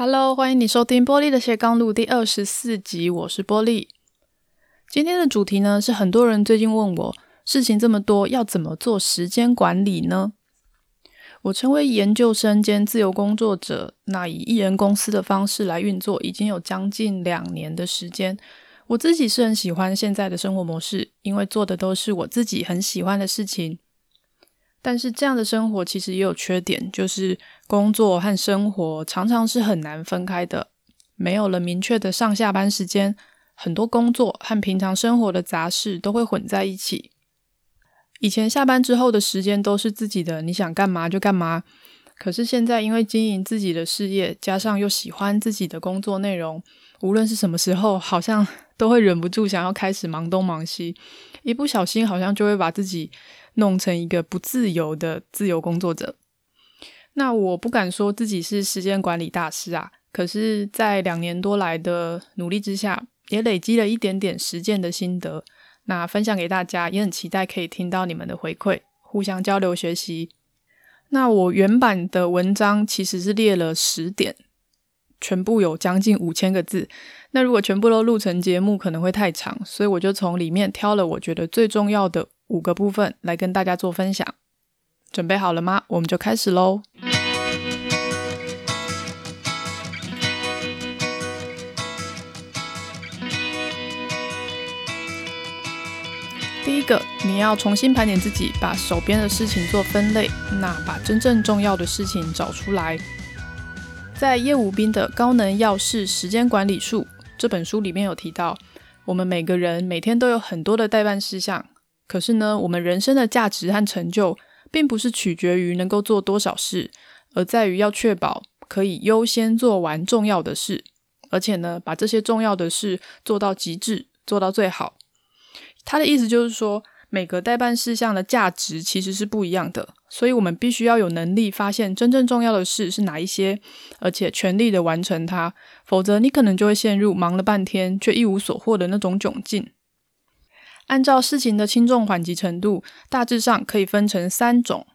Hello，欢迎你收听玻璃的斜杠路第二十四集，我是玻璃。今天的主题呢，是很多人最近问我，事情这么多，要怎么做时间管理呢？我成为研究生兼自由工作者，那以一人公司的方式来运作，已经有将近两年的时间。我自己是很喜欢现在的生活模式，因为做的都是我自己很喜欢的事情。但是这样的生活其实也有缺点，就是工作和生活常常是很难分开的。没有了明确的上下班时间，很多工作和平常生活的杂事都会混在一起。以前下班之后的时间都是自己的，你想干嘛就干嘛。可是现在因为经营自己的事业，加上又喜欢自己的工作内容，无论是什么时候，好像都会忍不住想要开始忙东忙西，一不小心好像就会把自己弄成一个不自由的自由工作者。那我不敢说自己是时间管理大师啊，可是，在两年多来的努力之下，也累积了一点点实践的心得，那分享给大家，也很期待可以听到你们的回馈，互相交流学习。那我原版的文章其实是列了十点，全部有将近五千个字。那如果全部都录成节目，可能会太长，所以我就从里面挑了我觉得最重要的五个部分来跟大家做分享。准备好了吗？我们就开始喽。第一个，你要重新盘点自己，把手边的事情做分类，那把真正重要的事情找出来。在叶武斌的《高能要事时间管理术》这本书里面有提到，我们每个人每天都有很多的待办事项，可是呢，我们人生的价值和成就，并不是取决于能够做多少事，而在于要确保可以优先做完重要的事，而且呢，把这些重要的事做到极致，做到最好。他的意思就是说，每个待办事项的价值其实是不一样的，所以我们必须要有能力发现真正重要的事是哪一些，而且全力的完成它，否则你可能就会陷入忙了半天却一无所获的那种窘境。按照事情的轻重缓急程度，大致上可以分成三种。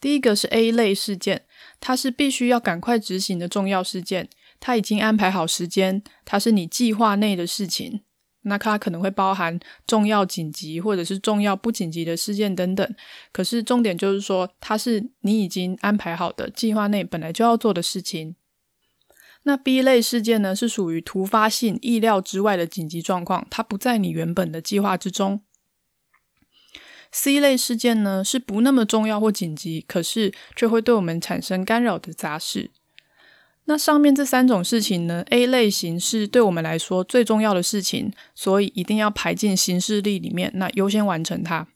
第一个是 A 类事件，它是必须要赶快执行的重要事件，它已经安排好时间，它是你计划内的事情。那它可能会包含重要紧急或者是重要不紧急的事件等等，可是重点就是说，它是你已经安排好的计划内本来就要做的事情。那 B 类事件呢，是属于突发性、意料之外的紧急状况，它不在你原本的计划之中。C 类事件呢，是不那么重要或紧急，可是却会对我们产生干扰的杂事。那上面这三种事情呢，A 类型是对我们来说最重要的事情，所以一定要排进行事历里面，那优先完成它。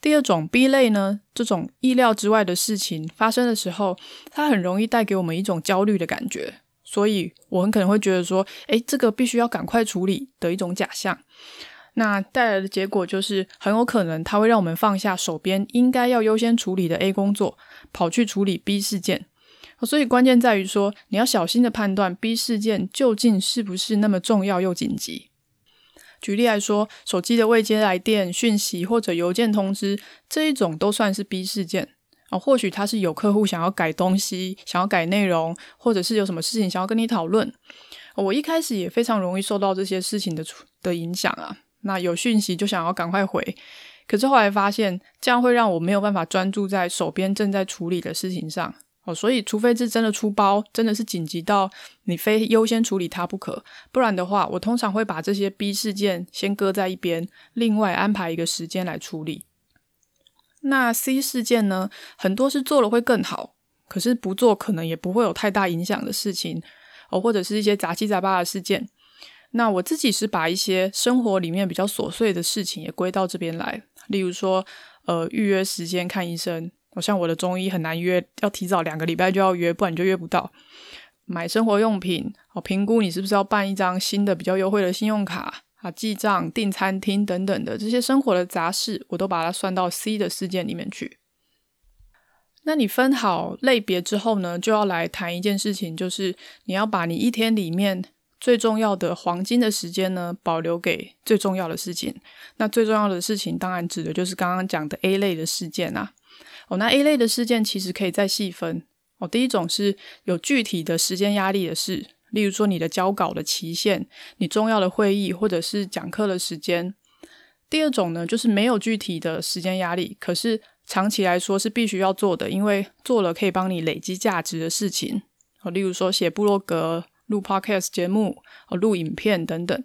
第二种 B 类呢，这种意料之外的事情发生的时候，它很容易带给我们一种焦虑的感觉，所以我很可能会觉得说，诶，这个必须要赶快处理的一种假象。那带来的结果就是，很有可能它会让我们放下手边应该要优先处理的 A 工作，跑去处理 B 事件。所以关键在于说，你要小心的判断 B 事件究竟是不是那么重要又紧急。举例来说，手机的未接来电、讯息或者邮件通知这一种都算是 B 事件啊。或许他是有客户想要改东西、想要改内容，或者是有什么事情想要跟你讨论。我一开始也非常容易受到这些事情的的影响啊。那有讯息就想要赶快回，可是后来发现这样会让我没有办法专注在手边正在处理的事情上。哦，所以除非是真的出包，真的是紧急到你非优先处理它不可，不然的话，我通常会把这些 B 事件先搁在一边，另外安排一个时间来处理。那 C 事件呢，很多是做了会更好，可是不做可能也不会有太大影响的事情，哦，或者是一些杂七杂八的事件。那我自己是把一些生活里面比较琐碎的事情也归到这边来，例如说，呃，预约时间看医生。我像我的中医很难约，要提早两个礼拜就要约，不然你就约不到。买生活用品，哦，评估你是不是要办一张新的比较优惠的信用卡啊？记账、订餐厅等等的这些生活的杂事，我都把它算到 C 的事件里面去。那你分好类别之后呢，就要来谈一件事情，就是你要把你一天里面最重要的黄金的时间呢，保留给最重要的事情。那最重要的事情，当然指的就是刚刚讲的 A 类的事件啊。哦，那 A 类的事件其实可以再细分，哦，第一种是有具体的时间压力的事，例如说你的交稿的期限、你重要的会议或者是讲课的时间。第二种呢，就是没有具体的时间压力，可是长期来说是必须要做的，因为做了可以帮你累积价值的事情。哦，例如说写部落格、录 Podcast 节目、哦录影片等等。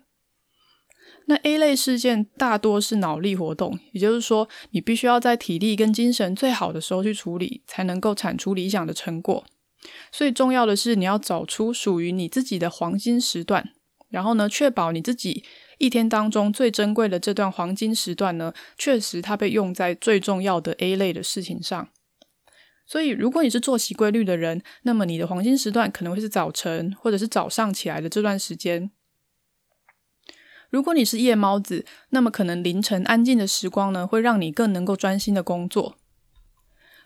那 A 类事件大多是脑力活动，也就是说，你必须要在体力跟精神最好的时候去处理，才能够产出理想的成果。所以重要的是，你要找出属于你自己的黄金时段，然后呢，确保你自己一天当中最珍贵的这段黄金时段呢，确实它被用在最重要的 A 类的事情上。所以，如果你是作息规律的人，那么你的黄金时段可能会是早晨，或者是早上起来的这段时间。如果你是夜猫子，那么可能凌晨安静的时光呢，会让你更能够专心的工作。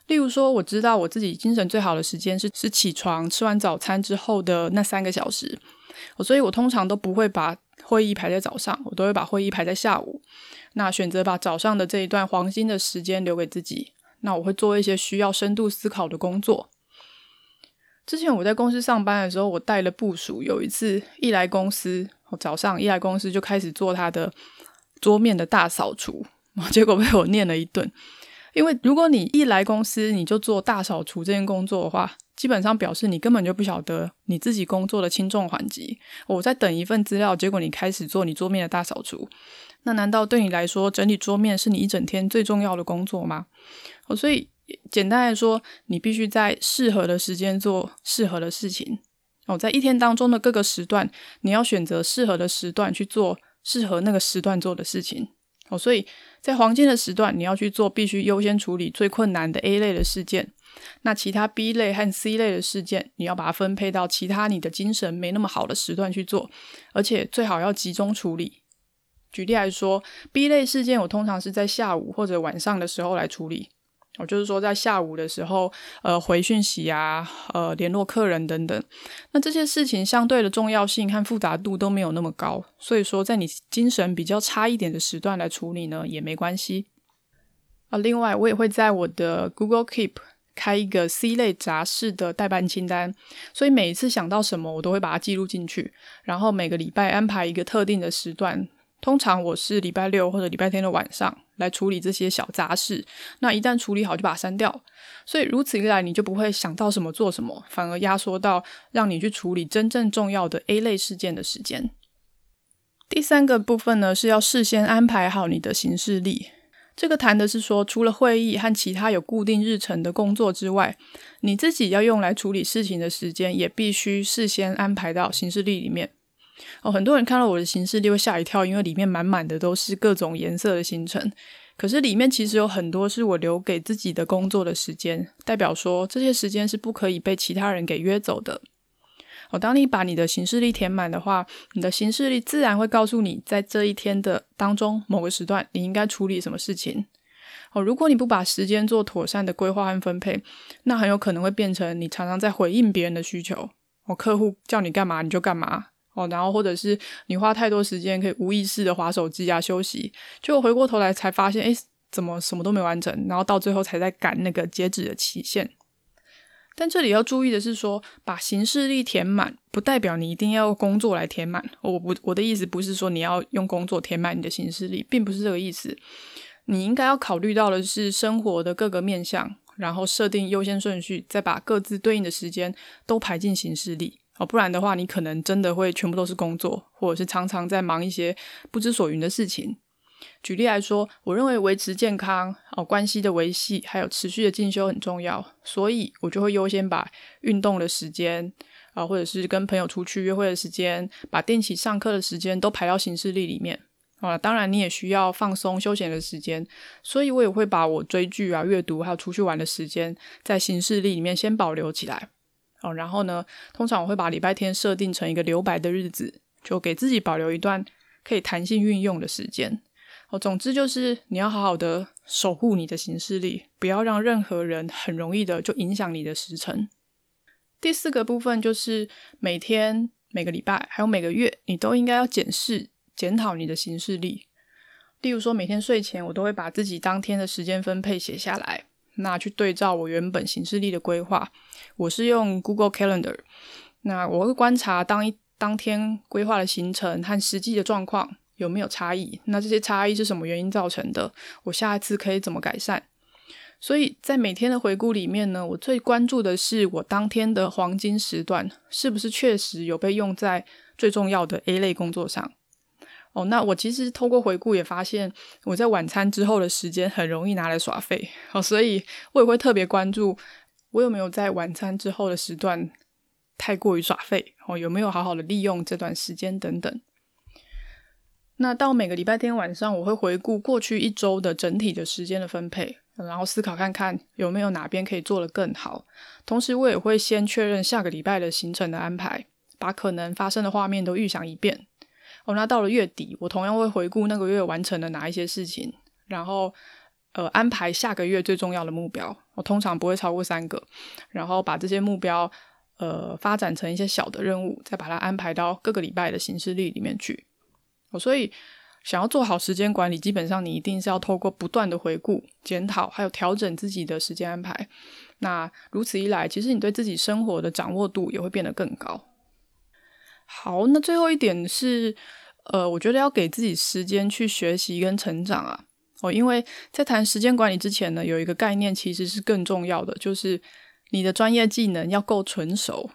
例如说，我知道我自己精神最好的时间是是起床吃完早餐之后的那三个小时，所以我通常都不会把会议排在早上，我都会把会议排在下午。那选择把早上的这一段黄金的时间留给自己，那我会做一些需要深度思考的工作。之前我在公司上班的时候，我带了部署，有一次一来公司。我早上一来公司就开始做他的桌面的大扫除，结果被我念了一顿。因为如果你一来公司你就做大扫除这件工作的话，基本上表示你根本就不晓得你自己工作的轻重缓急。我在等一份资料，结果你开始做你桌面的大扫除，那难道对你来说整理桌面是你一整天最重要的工作吗？所以简单来说，你必须在适合的时间做适合的事情。哦，在一天当中的各个时段，你要选择适合的时段去做适合那个时段做的事情。哦，所以在黄金的时段，你要去做必须优先处理最困难的 A 类的事件。那其他 B 类和 C 类的事件，你要把它分配到其他你的精神没那么好的时段去做，而且最好要集中处理。举例来说，B 类事件我通常是在下午或者晚上的时候来处理。我就是说，在下午的时候，呃，回讯息啊，呃，联络客人等等，那这些事情相对的重要性和复杂度都没有那么高，所以说，在你精神比较差一点的时段来处理呢，也没关系。啊，另外，我也会在我的 Google Keep 开一个 C 类杂事的待办清单，所以每一次想到什么，我都会把它记录进去，然后每个礼拜安排一个特定的时段。通常我是礼拜六或者礼拜天的晚上来处理这些小杂事，那一旦处理好就把它删掉，所以如此一来你就不会想到什么做什么，反而压缩到让你去处理真正重要的 A 类事件的时间。第三个部分呢，是要事先安排好你的行事历，这个谈的是说，除了会议和其他有固定日程的工作之外，你自己要用来处理事情的时间也必须事先安排到行事历里面。哦，很多人看到我的行事历会吓一跳，因为里面满满的都是各种颜色的行程。可是里面其实有很多是我留给自己的工作的时间，代表说这些时间是不可以被其他人给约走的。哦，当你把你的行事历填满的话，你的行事历自然会告诉你，在这一天的当中某个时段你应该处理什么事情。哦，如果你不把时间做妥善的规划和分配，那很有可能会变成你常常在回应别人的需求。哦，客户叫你干嘛你就干嘛。然后或者是你花太多时间可以无意识的划手机啊休息，结果回过头来才发现，诶，怎么什么都没完成，然后到最后才在赶那个截止的期限。但这里要注意的是说，把行事历填满，不代表你一定要用工作来填满。我不，我的意思不是说你要用工作填满你的行事历，并不是这个意思。你应该要考虑到的是生活的各个面向，然后设定优先顺序，再把各自对应的时间都排进行事历。哦，不然的话，你可能真的会全部都是工作，或者是常常在忙一些不知所云的事情。举例来说，我认为维持健康、哦关系的维系，还有持续的进修很重要，所以我就会优先把运动的时间啊，或者是跟朋友出去约会的时间，把定期上课的时间都排到行事历里面。啊，当然你也需要放松休闲的时间，所以我也会把我追剧啊、阅读还有出去玩的时间，在行事历里面先保留起来。哦，然后呢，通常我会把礼拜天设定成一个留白的日子，就给自己保留一段可以弹性运用的时间。哦，总之就是你要好好的守护你的行事历，不要让任何人很容易的就影响你的时程。第四个部分就是每天、每个礼拜还有每个月，你都应该要检视、检讨你的行事历。例如说，每天睡前我都会把自己当天的时间分配写下来。那去对照我原本行事历的规划，我是用 Google Calendar，那我会观察当一当天规划的行程和实际的状况有没有差异，那这些差异是什么原因造成的？我下一次可以怎么改善？所以在每天的回顾里面呢，我最关注的是我当天的黄金时段是不是确实有被用在最重要的 A 类工作上。哦，那我其实透过回顾也发现，我在晚餐之后的时间很容易拿来耍废，哦，所以我也会特别关注我有没有在晚餐之后的时段太过于耍废，哦，有没有好好的利用这段时间等等。那到每个礼拜天晚上，我会回顾过去一周的整体的时间的分配。然后思考看看有没有哪边可以做得更好，同时我也会先确认下个礼拜的行程的安排，把可能发生的画面都预想一遍。哦，那到了月底，我同样会回顾那个月完成了哪一些事情，然后呃安排下个月最重要的目标。我通常不会超过三个，然后把这些目标呃发展成一些小的任务，再把它安排到各个礼拜的行事历里面去。哦，所以。想要做好时间管理，基本上你一定是要透过不断的回顾、检讨，还有调整自己的时间安排。那如此一来，其实你对自己生活的掌握度也会变得更高。好，那最后一点是，呃，我觉得要给自己时间去学习跟成长啊。哦，因为在谈时间管理之前呢，有一个概念其实是更重要的，就是你的专业技能要够纯熟。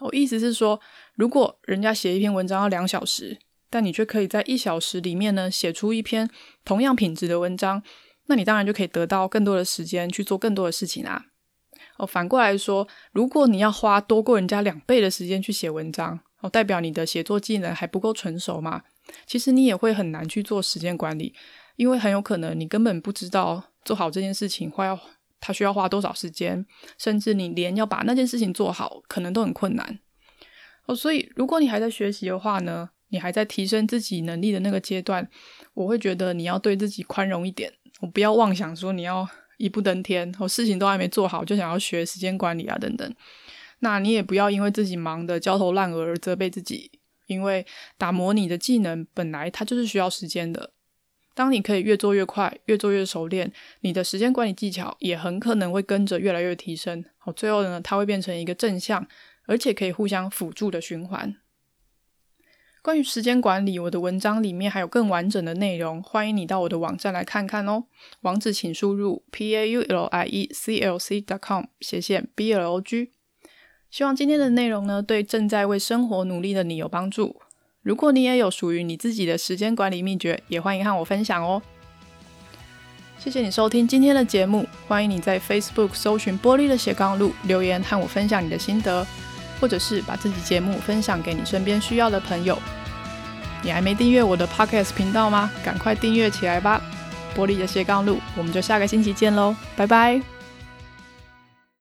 我意思是说，如果人家写一篇文章要两小时，但你却可以在一小时里面呢，写出一篇同样品质的文章，那你当然就可以得到更多的时间去做更多的事情啊。哦，反过来说，如果你要花多过人家两倍的时间去写文章，哦，代表你的写作技能还不够成熟嘛？其实你也会很难去做时间管理，因为很有可能你根本不知道做好这件事情花要它需要花多少时间，甚至你连要把那件事情做好，可能都很困难。哦，所以如果你还在学习的话呢，你还在提升自己能力的那个阶段，我会觉得你要对自己宽容一点。我不要妄想说你要一步登天，我事情都还没做好就想要学时间管理啊等等。那你也不要因为自己忙得焦头烂额而责备自己，因为打磨你的技能本来它就是需要时间的。当你可以越做越快，越做越熟练，你的时间管理技巧也很可能会跟着越来越提升。好，最后呢，它会变成一个正向，而且可以互相辅助的循环。关于时间管理，我的文章里面还有更完整的内容，欢迎你到我的网站来看看哦。网址请输入：pauliclc.com 斜线 b l o g。希望今天的内容呢，对正在为生活努力的你有帮助。如果你也有属于你自己的时间管理秘诀，也欢迎和我分享哦。谢谢你收听今天的节目，欢迎你在 Facebook 搜寻玻璃的斜杠路留言和我分享你的心得。或者是把这集节目分享给你身边需要的朋友。你还没订阅我的 Podcast 频道吗？赶快订阅起来吧！玻璃的斜杠路，我们就下个星期见喽，拜拜。